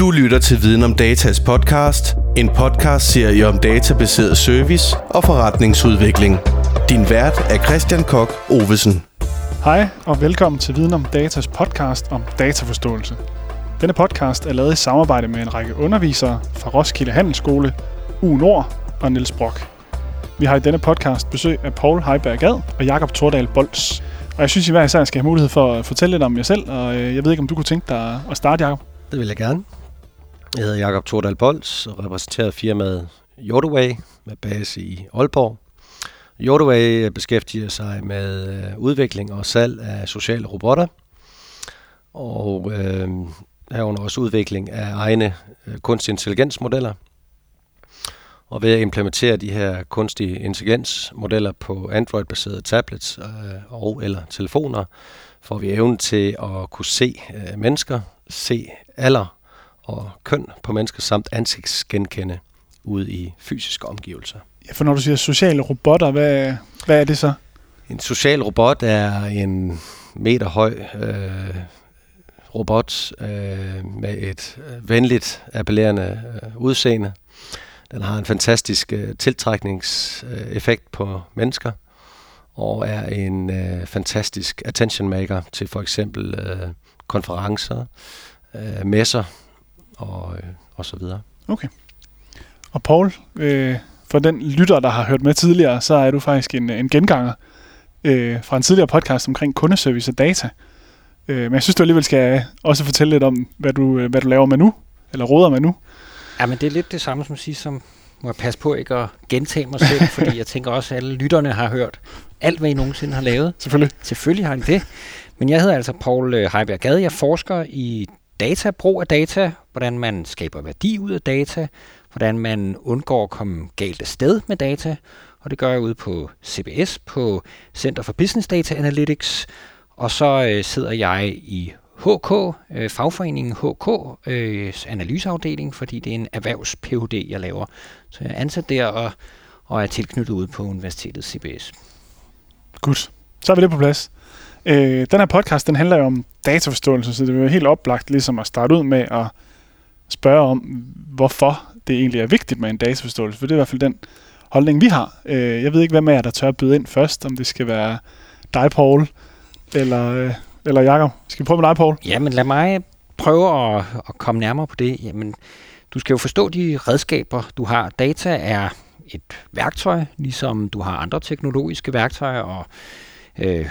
Du lytter til Viden om Datas podcast, en podcast-serie om databaseret service og forretningsudvikling. Din vært er Christian Kok Ovesen. Hej og velkommen til Viden om Datas podcast om dataforståelse. Denne podcast er lavet i samarbejde med en række undervisere fra Roskilde Handelsskole, U Nord og Niels Brock. Vi har i denne podcast besøg af Paul Heiberg Gad og Jakob Tordal Bolts. Og jeg synes I hver især skal have mulighed for at fortælle lidt om jer selv, og øh, jeg ved ikke, om du kunne tænke dig at starte, Jakob? Det vil jeg gerne. Jeg hedder Jakob Tordal Bols og repræsenterer firmaet Yodaway med base i Aalborg. Yodaway beskæftiger sig med øh, udvikling og salg af sociale robotter, og øh, herunder også udvikling af egne øh, kunstig intelligensmodeller. Og ved at implementere de her kunstige intelligensmodeller på Android-baserede tablets øh, og eller telefoner, får vi evnen til at kunne se øh, mennesker, se alder og køn på mennesker, samt ansigtsgenkende ude i fysiske omgivelser. Ja, for når du siger sociale robotter, hvad, hvad er det så? En social robot er en meter høj øh, robot øh, med et venligt, appellerende øh, udseende. Den har en fantastisk øh, tiltrækningseffekt på mennesker og er en øh, fantastisk attention maker til for eksempel øh, konferencer, øh, messer og, øh, og så videre. Okay. Og Paul, øh, for den lytter, der har hørt med tidligere, så er du faktisk en, en genganger øh, fra en tidligere podcast omkring kundeservice og data. Øh, men jeg synes, du alligevel skal også fortælle lidt om, hvad du, øh, hvad du laver med nu, eller råder med nu. Ja, men det er lidt det samme som at sige, som må jeg passe på ikke at gentage mig selv, fordi jeg tænker også, at alle lytterne har hørt alt, hvad I nogensinde har lavet. Selvfølgelig. Selvfølgelig har I det. Men jeg hedder altså Paul øh, Heiberg Gade. Jeg forsker i data, brug af data, hvordan man skaber værdi ud af data, hvordan man undgår at komme galt af sted med data, og det gør jeg ude på CBS, på Center for Business Data Analytics, og så øh, sidder jeg i HK, øh, fagforeningen HK, øh, analyseafdeling, fordi det er en erhvervs PhD, jeg laver. Så jeg er ansat der og, og er tilknyttet ude på Universitetet CBS. Godt. Så er vi det på plads. Øh, den her podcast, den handler jo om dataforståelse, så det er jo helt oplagt ligesom at starte ud med at spørge om, hvorfor det egentlig er vigtigt med en dataforståelse, for det er i hvert fald den holdning, vi har. Øh, jeg ved ikke, hvem af jer, der tør at byde ind først, om det skal være dig, Paul, eller, øh, eller Jakob. Skal vi prøve med dig, Paul? Ja, men lad mig prøve at, at komme nærmere på det. Jamen, du skal jo forstå de redskaber, du har. Data er et værktøj, ligesom du har andre teknologiske værktøjer, og øh,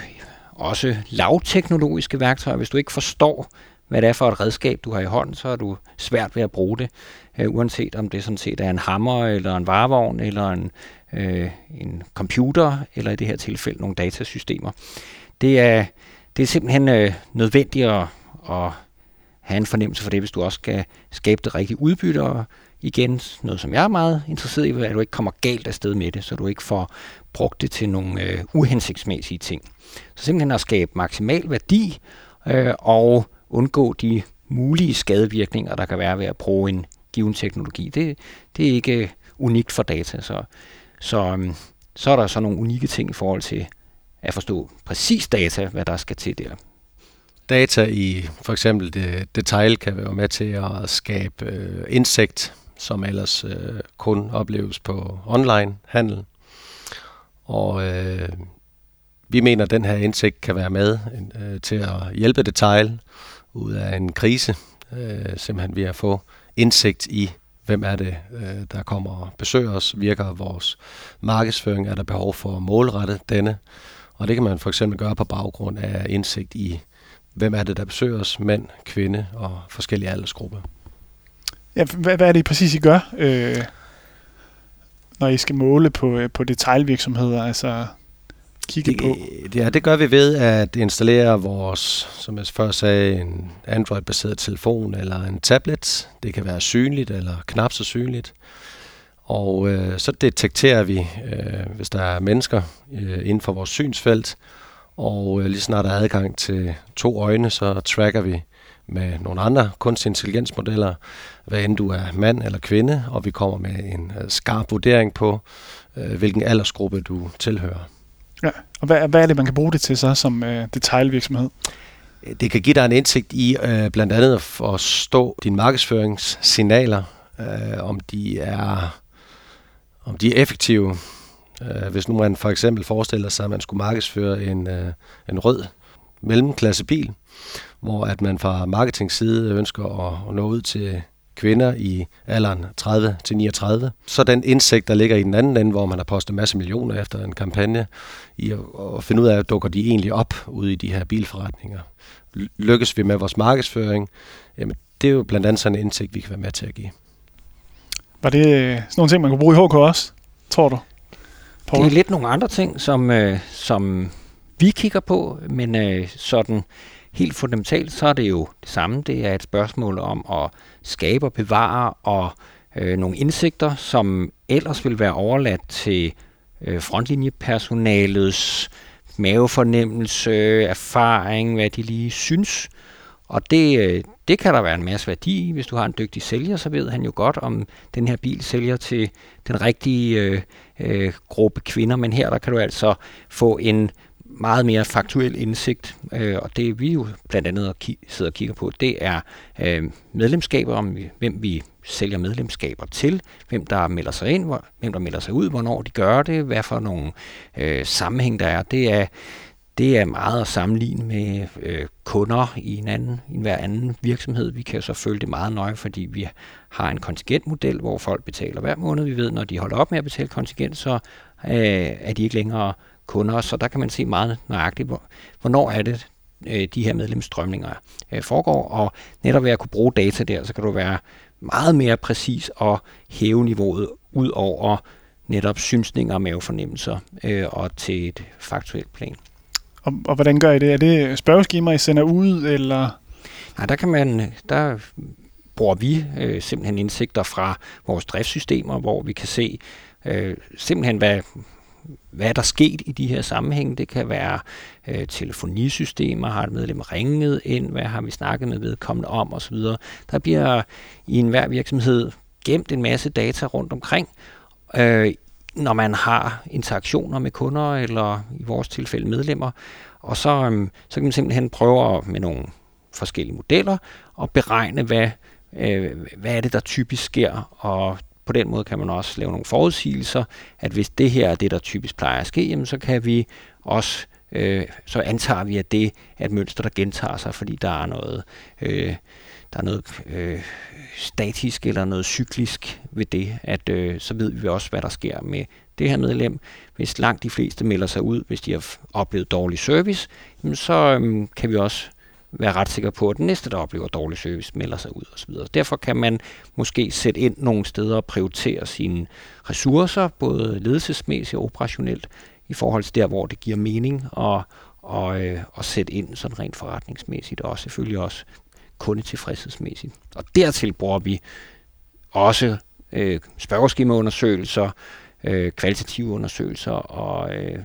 også lavteknologiske værktøjer. Hvis du ikke forstår, hvad det er for et redskab, du har i hånden, så er du svært ved at bruge det, øh, uanset om det sådan set er en hammer, eller en varevogn, eller en, øh, en computer, eller i det her tilfælde nogle datasystemer. Det er, det er simpelthen øh, nødvendigt at, at have en fornemmelse for det, hvis du også skal skabe det rigtige udbytte, og igen, noget som jeg er meget interesseret i, at du ikke kommer galt afsted med det, så du ikke får brugt det til nogle øh, uhensigtsmæssige ting. Så simpelthen at skabe maksimal værdi øh, og undgå de mulige skadevirkninger, der kan være ved at bruge en given teknologi. Det, det er ikke øh, unikt for data, så, så, øh, så er der så nogle unikke ting i forhold til at forstå præcis data, hvad der skal til der. Data i for eksempel det, detail kan være med til at skabe øh, indsigt, som ellers øh, kun opleves på online handel. Og øh, vi mener, at den her indsigt kan være med øh, til at hjælpe detail ud af en krise, øh, simpelthen ved at få indsigt i, hvem er det, øh, der kommer og besøger os, virker vores markedsføring, er der behov for at målrette denne, og det kan man for eksempel gøre på baggrund af indsigt i, hvem er det, der besøger os, mænd, kvinde og forskellige aldersgrupper. Ja, hvad, hvad er det præcis, I gør, øh, når I skal måle på, øh, på detailvirksomheder? Altså, kigge det, på? Ja, det gør vi ved at installere vores, som jeg før sagde, en Android-baseret telefon eller en tablet. Det kan være synligt eller knap så synligt. Og øh, så detekterer vi, øh, hvis der er mennesker øh, inden for vores synsfelt, og øh, lige snart der er adgang til to øjne, så tracker vi med nogle andre kunstig intelligensmodeller, hvad end du er mand eller kvinde, og vi kommer med en øh, skarp vurdering på, øh, hvilken aldersgruppe du tilhører. Ja, og hvad, hvad er det, man kan bruge det til så som øh, detailvirksomhed? Det kan give dig en indsigt i øh, blandt andet at forstå dine markedsføringssignaler, øh, om de er om de er effektive. Øh, hvis nu man for eksempel forestiller sig, at man skulle markedsføre en, øh, en rød mellemklassebil, hvor at man fra marketing side ønsker at, nå ud til kvinder i alderen 30 til 39. Så den indsigt, der ligger i den anden ende, hvor man har postet masse millioner efter en kampagne, i at, at finde ud af, at dukker de egentlig op ude i de her bilforretninger. Lykkes vi med vores markedsføring? Jamen, det er jo blandt andet sådan en indsigt, vi kan være med til at give. Var det øh, sådan nogle ting, man kunne bruge i HK også, tror du? Paul? Det er lidt nogle andre ting, som, øh, som vi kigger på, men øh, sådan helt fundamentalt, så er det jo det samme. Det er et spørgsmål om at skabe og bevare og øh, nogle indsigter, som ellers vil være overladt til øh, frontlinjepersonalets mavefornemmelse, erfaring, hvad de lige synes. Og det, øh, det kan der være en masse værdi i. Hvis du har en dygtig sælger, så ved han jo godt, om den her bil sælger til den rigtige øh, øh, gruppe kvinder. Men her der kan du altså få en meget mere faktuel indsigt, øh, og det vi jo blandt andet sidder og kigger på, det er øh, medlemskaber, om hvem vi sælger medlemskaber til, hvem der melder sig ind, hvor, hvem der melder sig ud, hvornår de gør det, hvad for nogle øh, sammenhæng der er. Det er det er meget at sammenligne med øh, kunder i en anden, i en hver anden virksomhed. Vi kan så følge det meget nøje, fordi vi har en kontingentmodel, hvor folk betaler hver måned. Vi ved, når de holder op med at betale kontingent, så øh, er de ikke længere kunder, så der kan man se meget nøjagtigt, hvornår er det, øh, de her medlemsstrømninger øh, foregår, og netop ved at kunne bruge data der, så kan du være meget mere præcis og hæve niveauet ud over netop synsninger og mavefornemmelser øh, og til et faktuelt plan. Og, og hvordan gør I det? Er det spørgeskemaer, I sender ud, eller? Nej, der kan man, der bruger vi øh, simpelthen indsigter fra vores driftssystemer, hvor vi kan se øh, simpelthen, hvad, hvad er der sket i de her sammenhænge. Det kan være øh, telefonisystemer, har et medlem ringet ind, hvad har vi snakket med vedkommende om osv. Der bliver i enhver virksomhed gemt en masse data rundt omkring, øh, når man har interaktioner med kunder, eller i vores tilfælde medlemmer. Og så, øhm, så kan man simpelthen prøve at, med nogle forskellige modeller at beregne, hvad, øh, hvad er det, der typisk sker, og på den måde kan man også lave nogle forudsigelser, at hvis det her er det, der typisk plejer at ske, jamen, så kan vi også øh, så antager vi, at det er et mønster, der gentager sig, fordi der er noget, øh, der er noget øh, statisk eller noget cyklisk ved det, at øh, så ved vi også, hvad der sker med det her medlem. Hvis langt de fleste melder sig ud, hvis de har oplevet dårlig service, jamen så øh, kan vi også være ret sikker på, at den næste, der oplever dårlig service, melder sig ud osv. Derfor kan man måske sætte ind nogle steder og prioritere sine ressourcer, både ledelsesmæssigt og operationelt, i forhold til der, hvor det giver mening, og, og, øh, og sætte ind sådan rent forretningsmæssigt, og selvfølgelig også kundetilfredshedsmæssigt. Og dertil bruger vi også øh, spørgeskemaundersøgelser, øh, kvalitative undersøgelser og øh,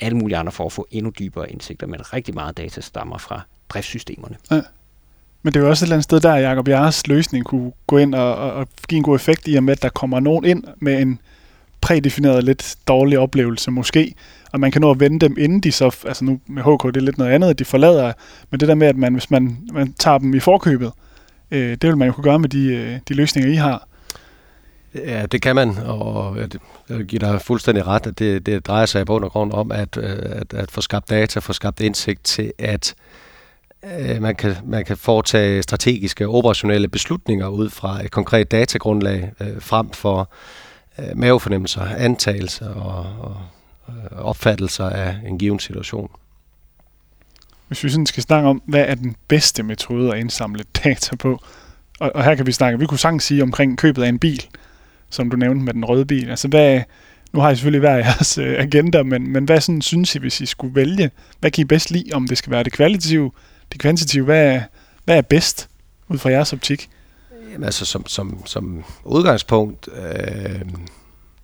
alle mulige andre for at få endnu dybere indsigter, men rigtig meget data stammer fra driftssystemerne. Ja. Men det er jo også et eller andet sted, der Jacob Jars løsning kunne gå ind og, og, og give en god effekt i og med, at der kommer nogen ind med en prædefineret lidt dårlig oplevelse måske, og man kan nå at vende dem, inden de så, altså nu med HK, det er lidt noget andet, at de forlader, men det der med, at man, hvis man, man tager dem i forkøbet, øh, det vil man jo kunne gøre med de, øh, de løsninger, I har. Ja, det kan man, og jeg giver dig fuldstændig ret, at det, det drejer sig i bund og grund om at, øh, at, at få skabt data, få skabt indsigt til, at øh, man, kan, man kan foretage strategiske operationelle beslutninger ud fra et konkret datagrundlag, øh, frem for øh, mavefornemmelser, antagelser og, og opfattelser af en given situation. Hvis vi sådan skal snakke om, hvad er den bedste metode at indsamle data på, og, og her kan vi snakke, vi kunne sagtens sige omkring købet af en bil, som du nævnte med den røde bil. Altså hvad, nu har I selvfølgelig hver jeres øh, agenda, men, men hvad sådan synes I, hvis I skulle vælge? Hvad kan I bedst lide, om det skal være det kvalitative, det kvantitative? Hvad er, hvad er bedst ud fra jeres optik? Jamen, altså som, som, som udgangspunkt øh,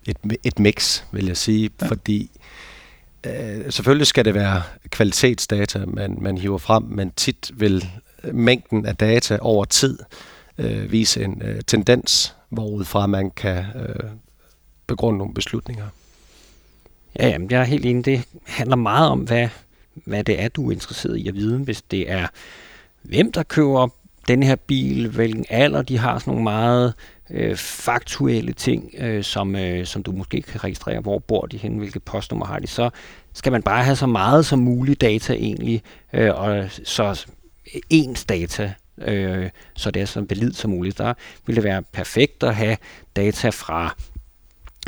et, et mix, vil jeg sige, ja. fordi øh, selvfølgelig skal det være kvalitetsdata, man, man hiver frem, men tit vil mængden af data over tid øh, vise en øh, tendens, hvorudfra man kan øh, begrunde nogle beslutninger. Ja, jamen, jeg er helt enig. Det handler meget om, hvad, hvad det er, du er interesseret i at vide. Hvis det er, hvem der køber den her bil, hvilken alder de har, sådan nogle meget øh, faktuelle ting, øh, som, øh, som du måske kan registrere, hvor bor de henne, hvilket postnummer har de, så skal man bare have så meget som muligt data egentlig, øh, og så ens data, øh, så det er så valid som muligt. Der vil det være perfekt at have data fra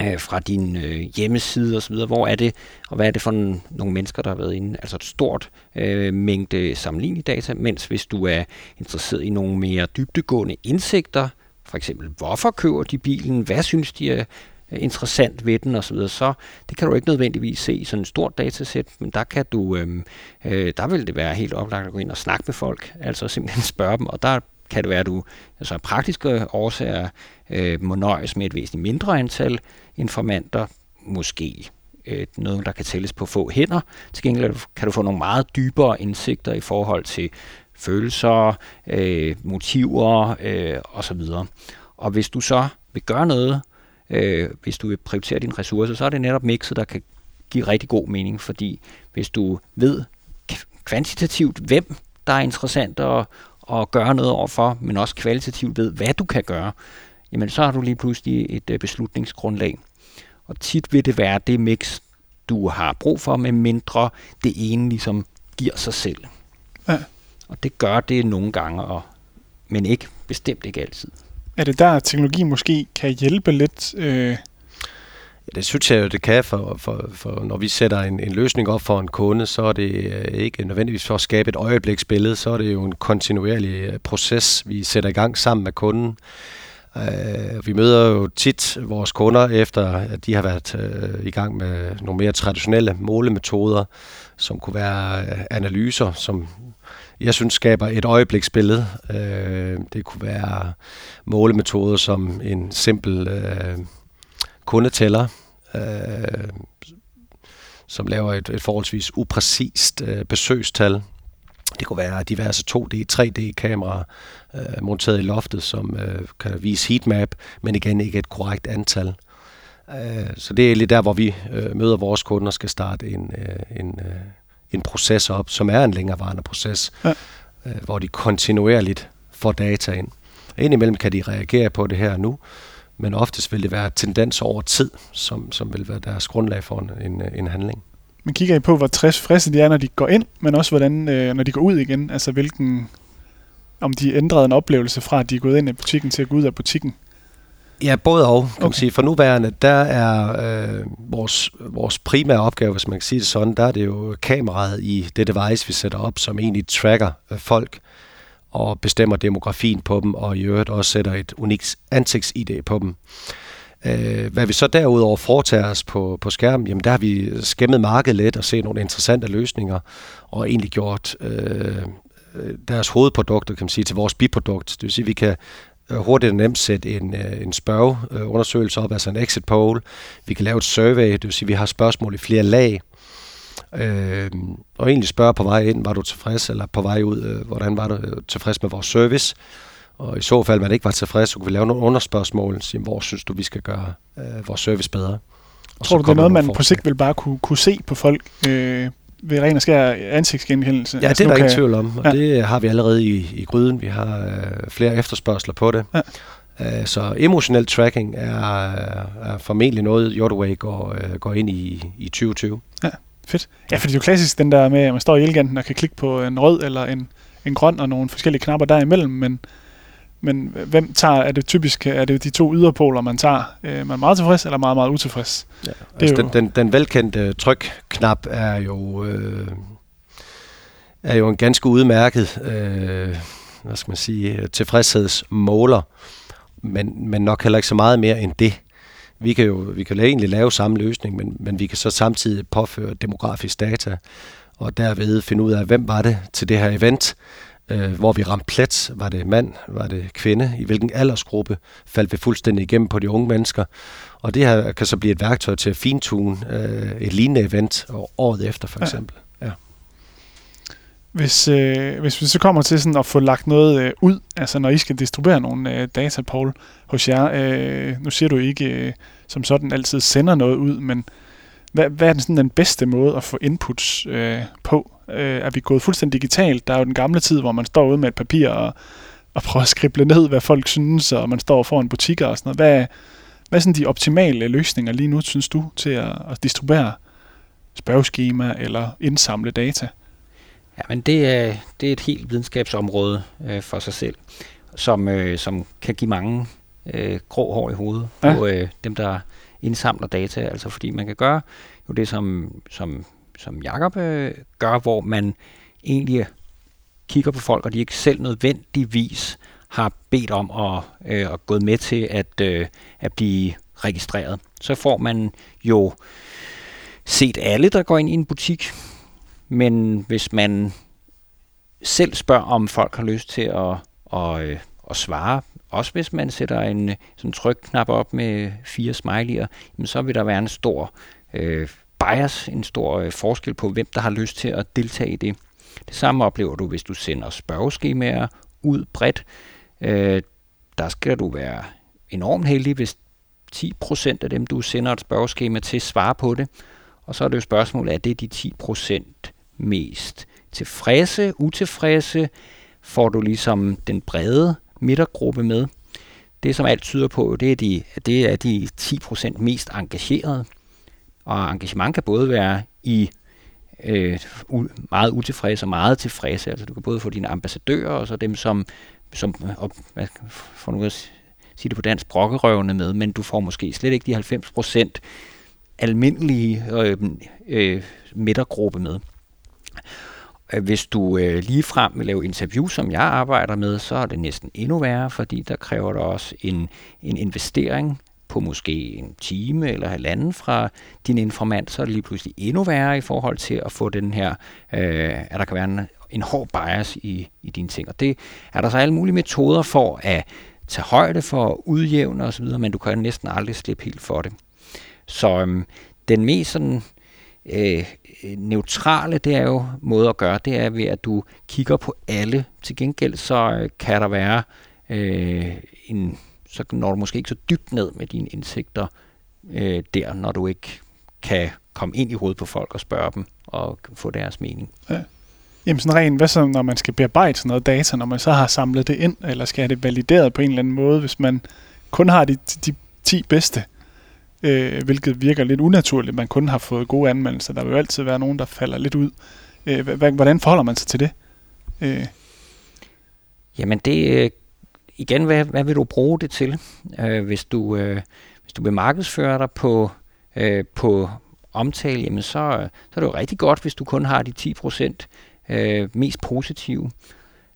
øh, fra din øh, hjemmeside osv., hvor er det, og hvad er det for en, nogle mennesker, der har været inde, altså et stort øh, mængde sammenlignelige data, mens hvis du er interesseret i nogle mere dybdegående indsigter, for eksempel, hvorfor køber de bilen, hvad synes de er interessant ved den osv., så, så det kan du ikke nødvendigvis se i sådan et stort datasæt, men der kan du, øh, øh, der vil det være helt oplagt at gå ind og snakke med folk, altså simpelthen spørge dem, og der kan det være, at du altså praktiske årsager øh, må nøjes med et væsentligt mindre antal informanter, måske øh, noget, der kan tælles på få hænder. Til gengæld kan du få nogle meget dybere indsigter i forhold til følelser, øh, motiver øh, osv. Og hvis du så vil gøre noget, øh, hvis du vil prioritere dine ressourcer, så er det netop mixet, der kan give rigtig god mening, fordi hvis du ved kvantitativt, hvem der er interessant at, at gøre noget overfor, men også kvalitativt ved, hvad du kan gøre, jamen så har du lige pludselig et øh, beslutningsgrundlag. Og tit vil det være det mix, du har brug for, med mindre det ene ligesom giver sig selv. Ja. Og det gør det nogle gange, og, men ikke bestemt ikke altid. Er det der, at teknologi måske kan hjælpe lidt? Øh Ja, det synes jeg jo, det kan, for, for, for når vi sætter en, en løsning op for en kunde, så er det øh, ikke nødvendigvis for at skabe et øjebliksbillede, så er det jo en kontinuerlig øh, proces, vi sætter i gang sammen med kunden. Uh, vi møder jo tit vores kunder efter, at de har været i gang med nogle mere traditionelle målemetoder, som kunne være analyser, som jeg synes skaber et øjebliksbillede. Øh, det kunne være målemetoder som en simpel øh, kundetæller, øh, som laver et, et forholdsvis upræcist øh, besøgstal. Det kunne være diverse 2D, 3D-kameraer øh, monteret i loftet, som øh, kan vise heatmap, men igen ikke et korrekt antal. Øh, så det er lidt der, hvor vi øh, møder vores kunder og skal starte en, øh, en, øh, en proces op, som er en længerevarende proces, ja. øh, hvor de kontinuerligt får data ind. Indimellem kan de reagere på det her nu, men oftest vil det være tendens over tid, som, som vil være deres grundlag for en, en, handling. Men kigger I på, hvor stressfrisse de er, når de går ind, men også hvordan, øh, når de går ud igen? Altså hvilken, om de ændrede en oplevelse fra, at de er gået ind i butikken til at gå ud af butikken? Ja, både og, kan okay. man sige. For nuværende, der er øh, vores, vores primære opgave, hvis man kan sige det sådan, der er det jo kameraet i det device, vi sætter op, som egentlig tracker øh, folk og bestemmer demografien på dem, og i øvrigt også sætter et unikt ansigtsid på dem. Øh, hvad vi så derudover foretager os på, på skærmen, jamen der har vi skæmmet markedet lidt og set nogle interessante løsninger, og egentlig gjort øh, deres hovedprodukter, kan man sige, til vores biprodukt. Det vil sige, at vi kan øh, hurtigt og nemt sætte en, øh, en spørgeundersøgelse op, altså en exit poll. Vi kan lave et survey, det vil sige, at vi har spørgsmål i flere lag. Øh, og egentlig spørge på vej ind, var du tilfreds, eller på vej ud, øh, hvordan var du øh, tilfreds med vores service? Og i så fald, man ikke var tilfreds, så kunne vi lave nogle underspørgsmål, sige, hvor synes du, vi skal gøre øh, vores service bedre? Og Tror du, det er noget, man på sigt vil bare kunne, kunne se på folk øh, ved ren og skær ansigtsgenkendelse? Ja, altså, det er der ingen tvivl om, og ja. det har vi allerede i, i gryden. Vi har øh, flere efterspørgseler på det. Ja. Uh, så emotionel tracking er, er formentlig noget, Yordaway går, uh, går ind i, i 2020. Ja, fedt. Ja, for det er jo klassisk den der med, at man står i elganten og kan klikke på en rød eller en, en grøn og nogle forskellige knapper derimellem, men men hvem tager, er det typisk, er det de to yderpoler, man tager? Øh, man er meget tilfreds eller meget, meget utilfreds? Ja, det altså den, den, den velkendte trykknap er jo, øh, er jo en ganske udmærket øh, hvad skal man sige, tilfredshedsmåler, men, men nok heller ikke så meget mere end det. Vi kan jo vi kan egentlig lave samme løsning, men, men vi kan så samtidig påføre demografisk data, og derved finde ud af, hvem var det til det her event, øh, hvor vi ramte plet. Var det mand? Var det kvinde? I hvilken aldersgruppe faldt vi fuldstændig igennem på de unge mennesker? Og det her kan så blive et værktøj til at fintune øh, et lignende event året efter for eksempel. Ja. ja. Hvis, øh, hvis vi så kommer til sådan at få lagt noget øh, ud, altså når I skal distribuere nogle øh, data, Paul, hos jer, øh, nu siger du ikke øh, som sådan altid sender noget ud, men hvad, hvad er den, sådan den bedste måde at få inputs øh, på? Øh, er vi gået fuldstændig digitalt? Der er jo den gamle tid, hvor man står ude med et papir og, og prøver at skrible ned, hvad folk synes, og man står foran butikker og sådan noget. Hvad, hvad er sådan de optimale løsninger lige nu, synes du, til at, at distribuere spørgeskema eller indsamle data? Ja, men det er, det er et helt videnskabsområde øh, for sig selv, som, øh, som kan give mange øh, grå hår i hovedet ja. på øh, dem, der indsamler data. Altså fordi man kan gøre jo det, som, som, som Jakob øh, gør, hvor man egentlig kigger på folk, og de ikke selv nødvendigvis har bedt om at, øh, at gå med til at, øh, at blive registreret. Så får man jo set alle, der går ind i en butik, men hvis man selv spørger, om folk har lyst til at, at, øh, at svare, også hvis man sætter en øh, sådan trykknap op med fire smiley'er, så vil der være en stor øh, bias, en stor øh, forskel på, hvem der har lyst til at deltage i det. Det samme oplever du, hvis du sender spørgeskemaer ud bredt. Øh, der skal du være enormt heldig, hvis 10% af dem, du sender et spørgeskema til, svarer på det. Og så er det jo spørgsmålet, er det de 10% mest tilfredse, utilfredse? Får du ligesom den brede midtergruppe med? Det, som alt tyder på, det er de, det er de 10% mest engagerede. Og engagement kan både være i øh, meget utilfredse og meget tilfredse. Altså du kan både få dine ambassadører og så dem, som, som og, hvad, for nu at sige det på dansk, brokkerøvende med, men du får måske slet ikke de 90 procent almindelige øh, øh, midtergruppe med. Øh, hvis du øh, lige frem vil lave interview, som jeg arbejder med, så er det næsten endnu værre, fordi der kræver det også en, en investering på måske en time eller halvanden fra din informant, så er det lige pludselig endnu værre i forhold til at få den her, øh, at der kan være en, en hård bias i, i dine ting. Og det er der så alle mulige metoder for at tage højde for, udjævne osv., men du kan næsten aldrig slippe helt for det. Så øhm, den mest sådan, øh, neutrale, det er jo måde at gøre, det er ved, at du kigger på alle. Til gengæld så øh, kan der være øh, en, så når du måske ikke så dybt ned med dine indsigter øh, der, når du ikke kan komme ind i hovedet på folk og spørge dem og få deres mening. Ja. Jamen sådan rent, hvad så, når man skal bearbejde sådan noget data, når man så har samlet det ind, eller skal have det valideret på en eller anden måde, hvis man kun har de, de 10 bedste, øh, hvilket virker lidt unaturligt, man kun har fået gode anmeldelser. Der vil jo altid være nogen, der falder lidt ud. Øh, hvordan forholder man sig til det? Øh. Jamen det, øh, igen, hvad, hvad vil du bruge det til? Øh, hvis, du, øh, hvis du vil markedsføre dig på, øh, på omtale, jamen så, så er det jo rigtig godt, hvis du kun har de 10% øh, mest positive.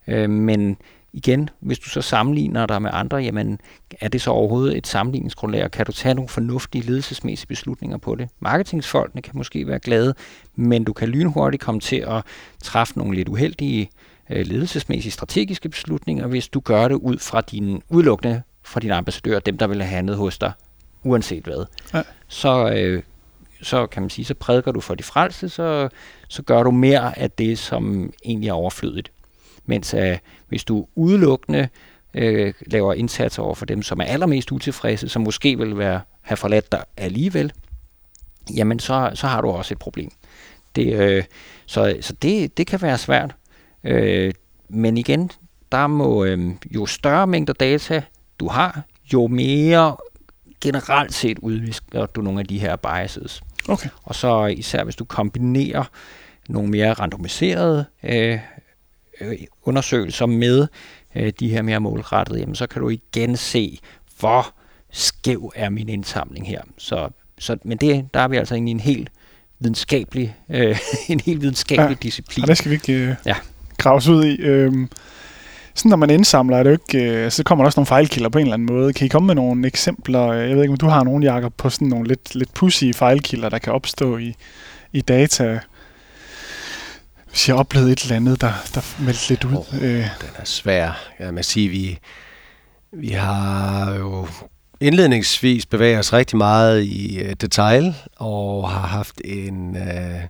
Øh, men igen, hvis du så sammenligner dig med andre, jamen er det så overhovedet et sammenligningsgrundlag, og kan du tage nogle fornuftige ledelsesmæssige beslutninger på det? Marketingsfolkene kan måske være glade, men du kan lynhurtigt komme til at træffe nogle lidt uheldige øh, ledelsesmæssige strategiske beslutninger, hvis du gør det ud fra din udelukkende fra dine ambassadører, dem der vil have handlet hos dig, uanset hvad. Ja. Så, øh, så kan man sige, så prædiker du for de frelste, så, så gør du mere af det, som egentlig er overflødigt. Mens uh, hvis du udelukkende uh, laver indsatser over for dem, som er allermest utilfredse, som måske vil være, have forladt dig alligevel, jamen så, så har du også et problem. Det, uh, så så det, det kan være svært. Uh, men igen, der må uh, jo større mængder data du har, jo mere generelt set udvisker du nogle af de her biases. Okay. Og så især hvis du kombinerer nogle mere randomiserede øh, øh, undersøgelser med øh, de her mere målrettede, jamen, så kan du igen se, hvor skæv er min indsamling her. Så, så, men det, der er vi altså inde i en helt videnskabelig, øh, en helt videnskabelig ja, disciplin. Og det skal vi ikke øh, ja. Graves ud i. Øhm, sådan når man indsamler, er det jo ikke, øh, så kommer der også nogle fejlkilder på en eller anden måde. Kan I komme med nogle eksempler? Jeg ved ikke, om du har nogle, Jacob, på sådan nogle lidt, lidt pussy fejlkilder, der kan opstå i, i data, hvis jeg oplevede et eller andet, der, der meldte lidt ud. Oh, øh. Den er svær. Jeg må sige, vi, vi har jo indledningsvis bevæget os rigtig meget i uh, detail, og har haft en, uh,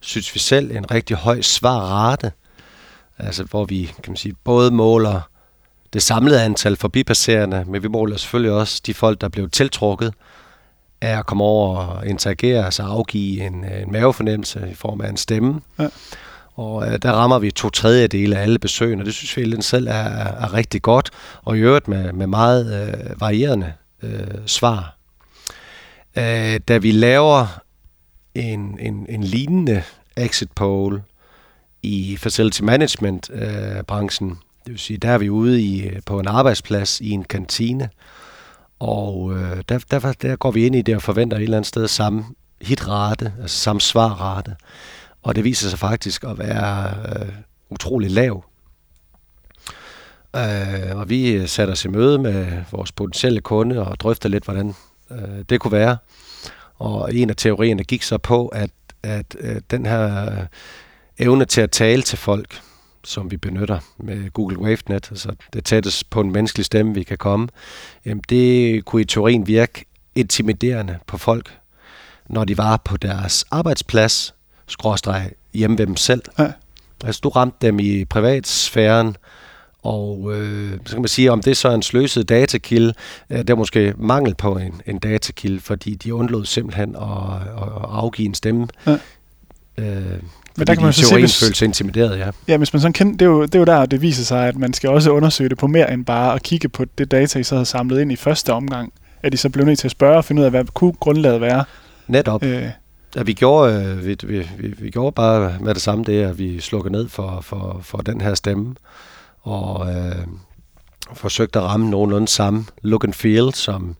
synes vi selv, en rigtig høj svarrate. Altså, hvor vi, kan man sige, både måler det samlede antal forbipasserende, men vi måler selvfølgelig også de folk, der blev tiltrukket er at komme over og interagere, altså afgive en, en mavefornemmelse i form af en stemme. Ja. Og øh, der rammer vi to tredjedele af alle besøgende, og det synes vi selv er, er rigtig godt, og i øvrigt med, med meget øh, varierende øh, svar. Øh, da vi laver en, en, en lignende exit poll i facility management øh, branchen, det vil sige, der er vi ude i, øh, på en arbejdsplads i en kantine, og øh, der, der, der går vi ind i det og forventer et eller andet sted samme hitrate, altså samme svarrate. Og det viser sig faktisk at være øh, utrolig lav. Øh, og vi satte os i møde med vores potentielle kunde og drøfter lidt, hvordan øh, det kunne være. Og en af teorierne gik så på, at, at øh, den her evne til at tale til folk, som vi benytter med Google WaveNet, altså det tættest på en menneskelig stemme, vi kan komme, jamen det kunne i teorien virke intimiderende på folk, når de var på deres arbejdsplads, skråstreg hjemme ved dem selv. Ja. Altså du ramte dem i privatsfæren, og øh, så kan man sige, om det så er en sløset datakilde, øh, det er måske mangel på en, en datakilde, fordi de undlod simpelthen at, at afgive en stemme. Ja. Øh, men der kan man så se, hvis, intimideret, ja. Ja, hvis man sådan kender, det, er jo, det er jo der, det viser sig, at man skal også undersøge det på mere end bare at kigge på det data, I så havde samlet ind i første omgang. At I så blev nødt til at spørge og finde ud af, hvad kunne grundlaget være. Netop. Øh, Ja, vi gjorde, øh, vi, vi, vi, vi gjorde bare med det samme det, at vi slukkede ned for, for, for den her stemme, og øh, forsøgte at ramme nogenlunde samme look and feel, som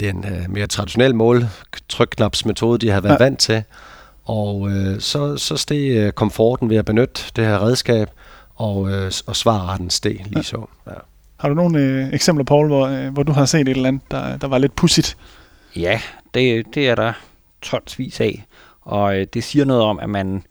den øh, mere traditionelle mål, trykknapsmetode, de har været ja. vant til. Og øh, så, så steg øh, komforten ved at benytte det her redskab, og, øh, og svarretten steg lige så. Ja. Har du nogle øh, eksempler, Paul, hvor, øh, hvor du har set et eller andet, der, der var lidt pudsigt? Ja, det, det er der tonsvis af. Og øh, det siger noget om, at man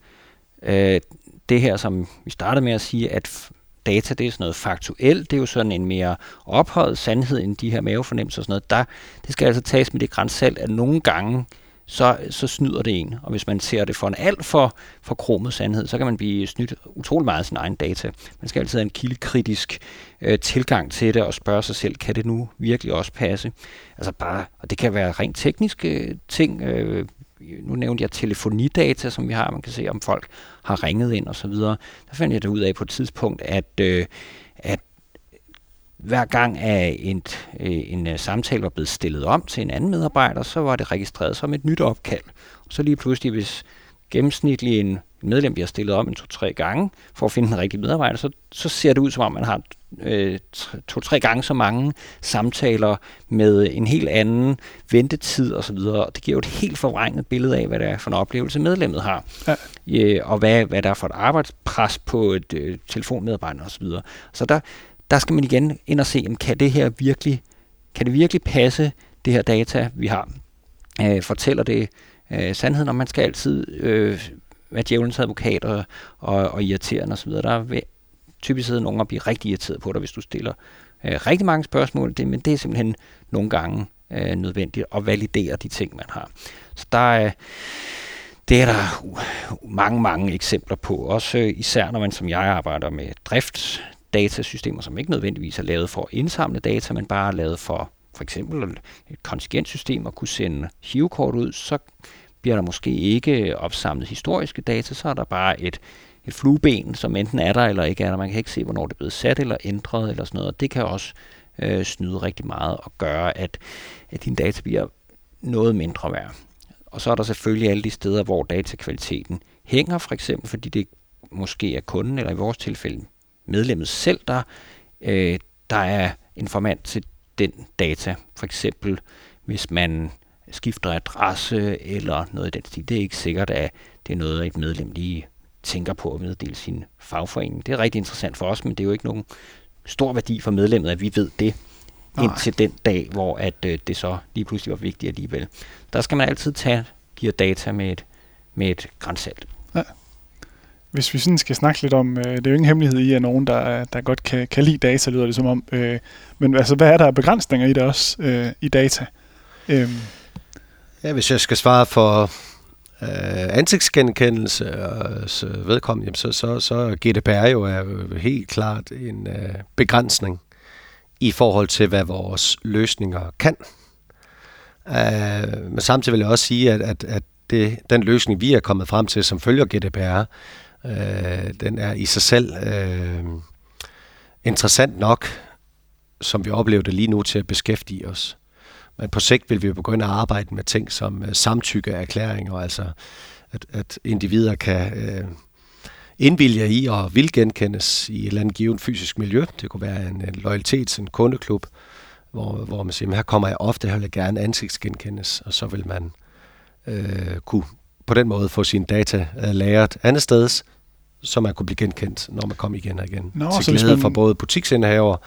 øh, det her, som vi startede med at sige, at data, det er sådan noget faktuelt, det er jo sådan en mere ophøjet sandhed end de her mavefornemmelser og sådan noget. Der, det skal altså tages med det grænsalt, at nogle gange, så, så snyder det en. Og hvis man ser det for en alt for, for kromet sandhed, så kan man blive snydt utrolig meget af sin egen data. Man skal altid have en kildekritisk øh, tilgang til det og spørge sig selv, kan det nu virkelig også passe? Altså bare, og det kan være rent tekniske øh, ting. Øh, nu nævnte jeg telefonidata, som vi har, man kan se, om folk har ringet ind og så videre. Der fandt jeg det ud af på et tidspunkt, at, øh, at hver gang at en, øh, en øh, samtale var blevet stillet om til en anden medarbejder, så var det registreret som et nyt opkald. Og så lige pludselig, hvis gennemsnitlig en medlem bliver stillet om en to-tre gange for at finde den rigtige medarbejder, så, så ser det ud som om, man har øh, to-tre gange så mange samtaler med en helt anden ventetid osv., og det giver jo et helt forvrænget billede af, hvad det er for en oplevelse, medlemmet har, ja. øh, og hvad, hvad der er for et arbejdspres på et øh, telefonmedarbejder osv. Så, så der, der skal man igen ind og se, om kan det her virkelig, kan det virkelig passe, det her data, vi har? Øh, fortæller det øh, sandheden, om man skal altid øh, være djævelens advokat og, og, og irriterende osv. Der vil typisk sidde nogen og blive rigtig irriteret på dig, hvis du stiller øh, rigtig mange spørgsmål, det, men det er simpelthen nogle gange øh, nødvendigt at validere de ting, man har. Så der er, det er der mange, mange eksempler på. Også øh, især når man som jeg arbejder med drift, datasystemer, som ikke nødvendigvis er lavet for at indsamle data, men bare er lavet for for eksempel et kontingentsystem at kunne sende hivekort ud, så bliver der måske ikke opsamlet historiske data, så er der bare et, et flueben, som enten er der eller ikke er der. Man kan ikke se, hvornår det er blevet sat eller ændret eller sådan noget. Og det kan også øh, snyde rigtig meget og gøre, at, at din data bliver noget mindre værd. Og så er der selvfølgelig alle de steder, hvor datakvaliteten hænger, for eksempel fordi det måske er kunden, eller i vores tilfælde medlemmet selv, der, øh, der er informant til den data. For eksempel, hvis man skifter adresse eller noget i den stil. Det er ikke sikkert, at det er noget, et medlem lige tænker på at meddele sin fagforening. Det er rigtig interessant for os, men det er jo ikke nogen stor værdi for medlemmet, at vi ved det indtil den dag, hvor at, øh, det så lige pludselig var vigtigt alligevel. Der skal man altid tage de her data med et, med et grænsalt. Hvis vi sådan skal snakke lidt om, øh, det er jo ingen hemmelighed i, at nogen, der, der godt kan, kan lide data, lyder det som om. Øh, men altså, hvad er der af begrænsninger i det også, øh, i data? Øh. Ja, hvis jeg skal svare for øh, ansigtsgenkendelse og så vedkommende, jamen, så, så, så GDPR jo er helt klart en øh, begrænsning i forhold til, hvad vores løsninger kan. Øh, men samtidig vil jeg også sige, at, at, at det, den løsning, vi er kommet frem til, som følger GDPR, Øh, den er i sig selv øh, interessant nok, som vi oplever det lige nu, til at beskæftige os. Men på sigt vil vi begynde at arbejde med ting som øh, samtykkeerklæringer, altså at, at individer kan øh, indvilge i og vil genkendes i et eller andet givet fysisk miljø. Det kunne være en, en loyalitets, en kundeklub, hvor, hvor man siger, her kommer jeg ofte, jeg vil gerne ansigtsgenkendes, og så vil man øh, kunne på den måde få sine data øh, lagret andet sted, så man kunne blive genkendt, når man kommer igen og igen. Nå, til glæde man... for både butiksindehaver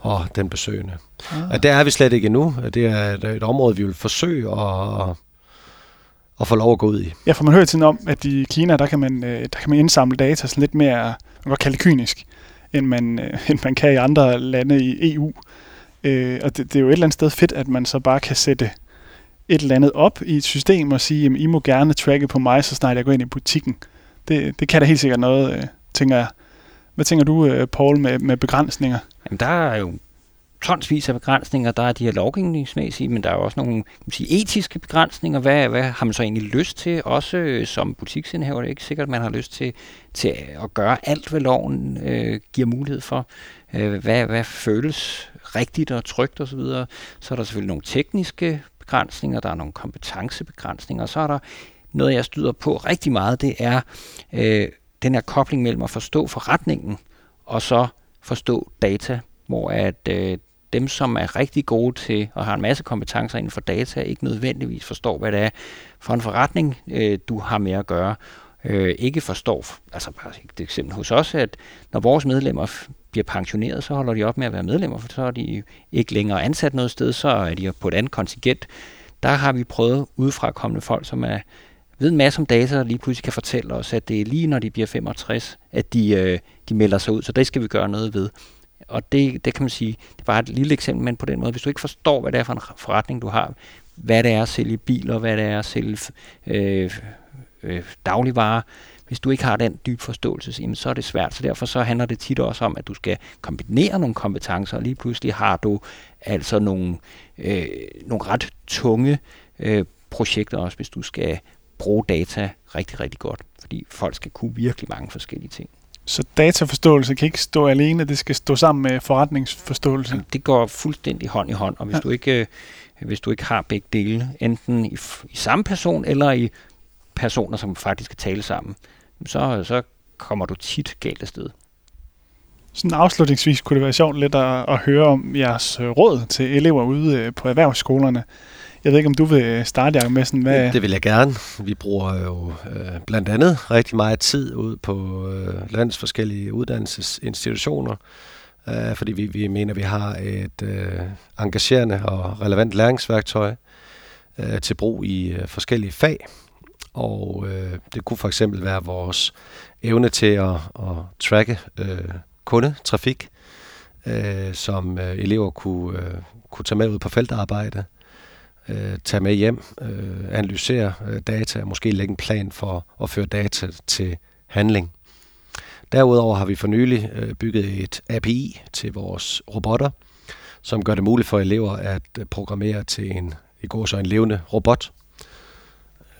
og den besøgende. Ah. Og der er vi slet ikke endnu. Det er et, et område, vi vil forsøge at, at få lov at gå ud i. Ja, for man hører til om, at i Kina, der kan man, øh, der kan man indsamle data sådan lidt mere, man kan kalde kynisk, end man, øh, end man kan i andre lande i EU. Øh, og det, det er jo et eller andet sted fedt, at man så bare kan sætte et eller andet op i et system og sige, at I må gerne tracke på mig, så snart jeg går ind i butikken. Det, det kan da helt sikkert noget, øh, tænker jeg. Hvad tænker du, øh, Paul, med, med begrænsninger? Jamen, der er jo tonsvis af begrænsninger. Der er de her lovgivningsmæssige, men der er også nogle kan man sige, etiske begrænsninger. Hvad, hvad har man så egentlig lyst til? Også øh, som butiksindehaver det er ikke sikkert, at man har lyst til, til at gøre alt, hvad loven øh, giver mulighed for. Øh, hvad, hvad føles rigtigt og trygt osv. Så, videre. så er der selvfølgelig nogle tekniske begrænsninger, der er nogle kompetencebegrænsninger, og så er der noget, jeg støder på rigtig meget, det er øh, den her kobling mellem at forstå forretningen og så forstå data, hvor at øh, dem, som er rigtig gode til og har en masse kompetencer inden for data, ikke nødvendigvis forstår, hvad det er for en forretning, øh, du har med at gøre. Øh, ikke forstår, altså bare et eksempel hos os, at når vores medlemmer bliver pensioneret, så holder de op med at være medlemmer, for så er de ikke længere ansat noget sted, så er de på et andet kontingent. Der har vi prøvet udefrakommende folk, som er ved en masse om data, og lige pludselig kan fortælle os, at det er lige når de bliver 65, at de, øh, de melder sig ud. Så det skal vi gøre noget ved. Og det, det kan man sige, det var et lille eksempel, men på den måde, hvis du ikke forstår, hvad det er for en forretning, du har, hvad det er at sælge biler, hvad det er at sælge øh, øh, dagligvarer, hvis du ikke har den dybe forståelse, så er det svært. Så derfor så handler det tit også om, at du skal kombinere nogle kompetencer, og lige pludselig har du altså nogle, øh, nogle ret tunge øh, projekter også, hvis du skal bruge data rigtig, rigtig godt. Fordi folk skal kunne virkelig mange forskellige ting. Så dataforståelse kan ikke stå alene, det skal stå sammen med forretningsforståelse? Jamen, det går fuldstændig hånd i hånd, og hvis, ja. du, ikke, øh, hvis du ikke har begge dele, enten i, i samme person eller i personer, som faktisk kan tale sammen, så, så kommer du tit galt afsted. Sådan afslutningsvis kunne det være sjovt lidt at, at høre om jeres råd til elever ude øh, på erhvervsskolerne. Jeg ved ikke, om du vil starte, Jacob, med sådan, hvad... Det vil jeg gerne. Vi bruger jo øh, blandt andet rigtig meget tid ud på øh, landets forskellige uddannelsesinstitutioner, øh, fordi vi, vi mener, vi har et øh, engagerende og relevant læringsværktøj øh, til brug i øh, forskellige fag. Og øh, det kunne for eksempel være vores evne til at, at tracke øh, kundetrafik, øh, som øh, elever kunne, øh, kunne tage med ud på feltarbejde, øh, tage med hjem, øh, analysere øh, data, måske lægge en plan for at føre data til handling. Derudover har vi for nylig øh, bygget et API til vores robotter, som gør det muligt for elever at øh, programmere til en i går så en levende robot,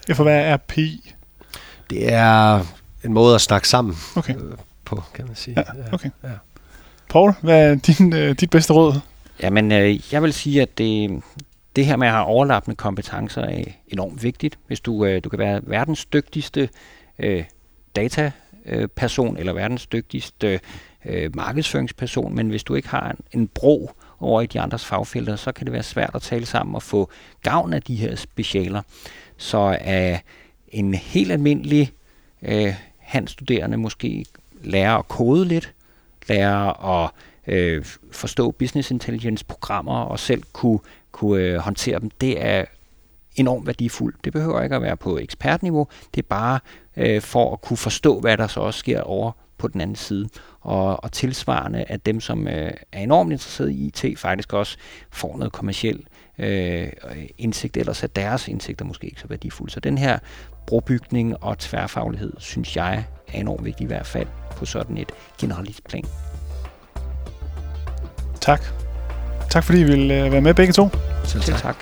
Ja, for hvad er RPI? Det er en måde at snakke sammen okay. øh, på, kan man sige. Ja, okay. Ja. Paul, hvad er din, øh, dit bedste råd? Jamen, øh, jeg vil sige, at det, det her med at have overlappende kompetencer er enormt vigtigt. Hvis du, øh, du kan være verdens dygtigste øh, dataperson eller verdens dygtigste øh, markedsføringsperson, men hvis du ikke har en, en bro over i de andres fagfelter, så kan det være svært at tale sammen og få gavn af de her specialer. Så er en helt almindelig øh, handstuderende måske lærer at kode lidt, lærer at øh, forstå business intelligence programmer og selv kunne, kunne øh, håndtere dem, det er enormt værdifuldt. Det behøver ikke at være på ekspertniveau, det er bare øh, for at kunne forstå, hvad der så også sker over på den anden side. Og, og tilsvarende, at dem, som øh, er enormt interesseret i IT, faktisk også får noget kommersielt øh, indsigt, ellers er deres indsigter måske ikke så værdifulde. Så den her brobygning og tværfaglighed, synes jeg er enormt vigtig i hvert fald på sådan et generalist plan. Tak. Tak fordi I ville øh, være med begge to. Selv tak. Selv tak.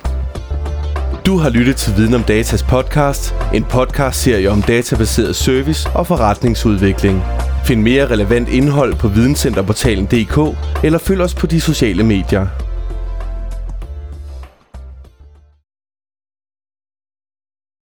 Du har lyttet til Viden om Datas podcast, en podcast-serie om databaseret service og forretningsudvikling. Find mere relevant indhold på videncenterportalen.dk eller følg os på de sociale medier.